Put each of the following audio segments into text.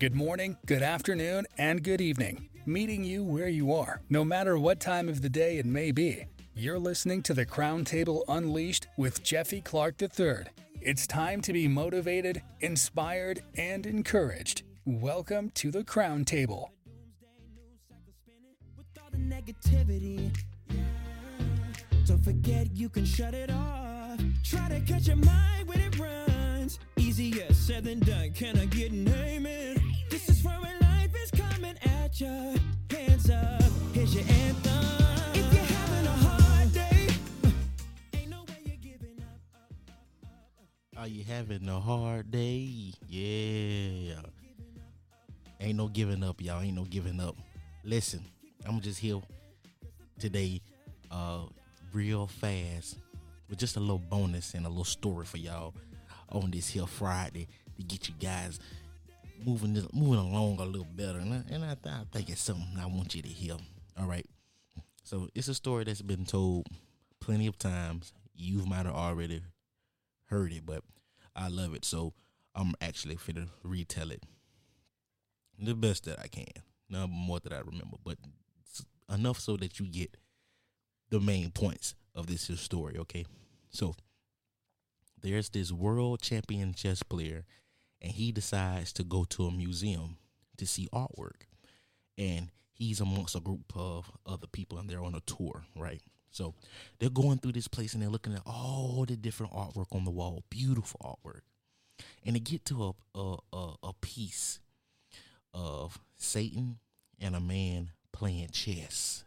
Good morning, good afternoon, and good evening. Meeting you where you are, no matter what time of the day it may be. You're listening to the Crown Table Unleashed with Jeffy Clark III. It's time to be motivated, inspired, and encouraged. Welcome to the Crown Table. Don't forget you can shut it off. Try to catch your mind when it runs. Easier said than done. Can I get an amen? Having a hard day? Yeah. Ain't no giving up, y'all. Ain't no giving up. Listen, I'm just here today, uh, real fast, with just a little bonus and a little story for y'all on this here Friday to get you guys moving this, moving along a little better. And I, and I, th- I think it's something I want you to hear. All right. So it's a story that's been told plenty of times. You might have already heard it, but I love it. So I'm actually finna retell it the best that I can. No more that I remember, but enough so that you get the main points of this story. Okay, so there's this world champion chess player, and he decides to go to a museum to see artwork, and he's amongst a group of other people, and they're on a tour, right? So they're going through this place and they're looking at all the different artwork on the wall, beautiful artwork, and they get to a a, a, a piece of Satan and a man playing chess,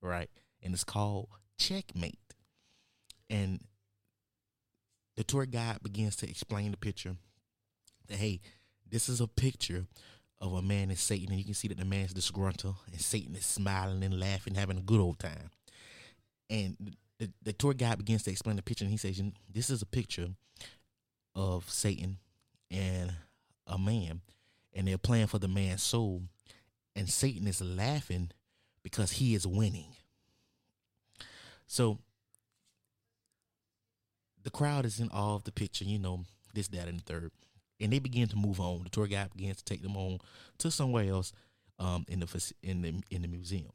right? And it's called Checkmate. And the tour guide begins to explain the picture that, hey, this is a picture of a man and Satan. And you can see that the man's disgruntled and Satan is smiling and laughing, having a good old time. And the, the tour guide begins to explain the picture and he says, This is a picture of Satan and a man and they're playing for the man's soul, and Satan is laughing because he is winning. So the crowd is in awe of the picture, you know, this, that, and the third. And they begin to move on. The tour guide begins to take them on to somewhere else um, in the in the in the museum.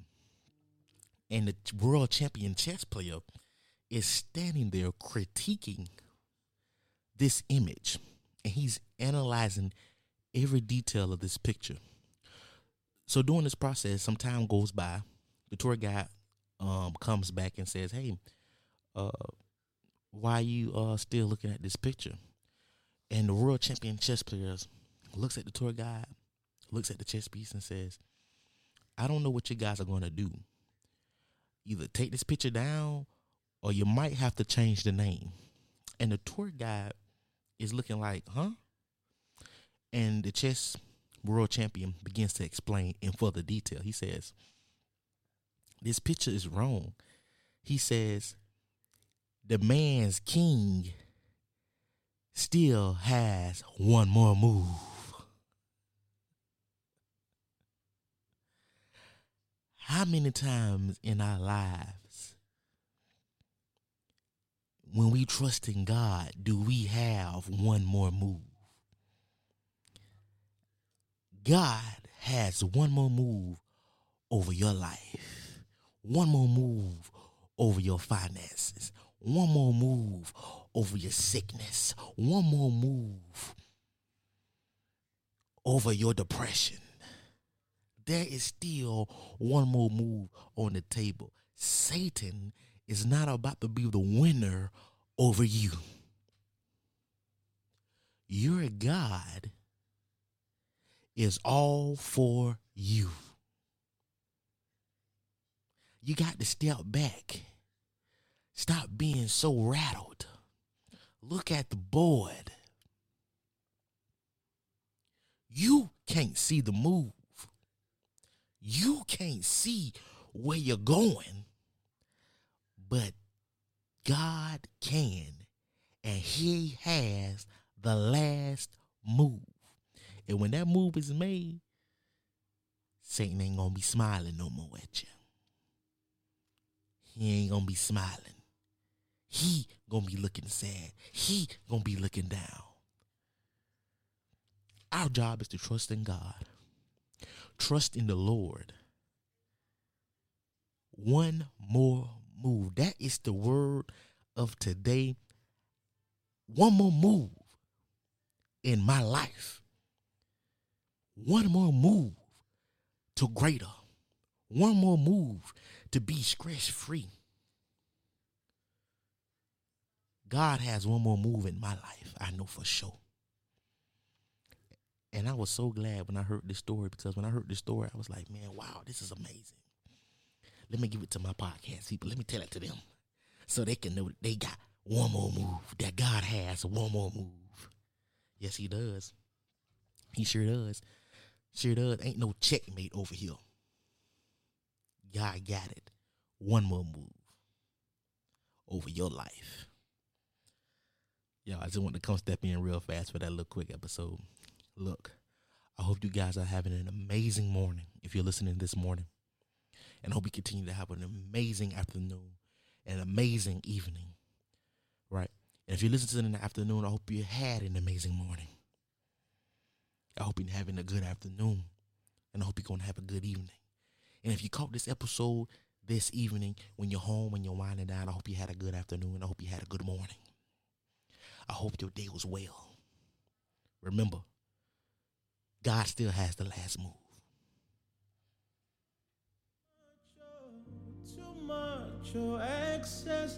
And the world champion chess player is standing there critiquing this image, and he's analyzing every detail of this picture. So during this process, some time goes by. The tour guide um, comes back and says, "Hey, uh, why you uh, still looking at this picture?" And the world champion chess players looks at the tour guide, looks at the chess piece, and says, "I don't know what you guys are going to do. Either take this picture down, or you might have to change the name." And the tour guide is looking like, "Huh?" And the chess world champion begins to explain in further detail. He says, This picture is wrong. He says, The man's king still has one more move. How many times in our lives, when we trust in God, do we have one more move? God has one more move over your life, one more move over your finances, one more move over your sickness, one more move over your depression. There is still one more move on the table. Satan is not about to be the winner over you. Your God is all for you. You got to step back. Stop being so rattled. Look at the board. You can't see the move. You can't see where you're going. But God can. And He has the last move. And when that move is made, Satan ain't gonna be smiling no more at you. He ain't gonna be smiling. He gonna be looking sad. He gonna be looking down. Our job is to trust in God, trust in the Lord. One more move. That is the word of today. One more move in my life. One more move to greater. One more move to be stress free. God has one more move in my life. I know for sure. And I was so glad when I heard this story because when I heard this story, I was like, man, wow, this is amazing. Let me give it to my podcast people. Let me tell it to them so they can know that they got one more move, that God has one more move. Yes, He does. He sure does. Sure does. Ain't no checkmate over here. God got it. One more move over your life. Yo, I just want to come step in real fast for that little quick episode. Look, I hope you guys are having an amazing morning if you're listening this morning. And hope you continue to have an amazing afternoon, an amazing evening. Right? And if you're listening in the afternoon, I hope you had an amazing morning. I hope you're having a good afternoon. And I hope you're going to have a good evening. And if you caught this episode this evening when you're home, when you're winding down, I hope you had a good afternoon. I hope you had a good morning. I hope your day was well. Remember, God still has the last move. Too much or excess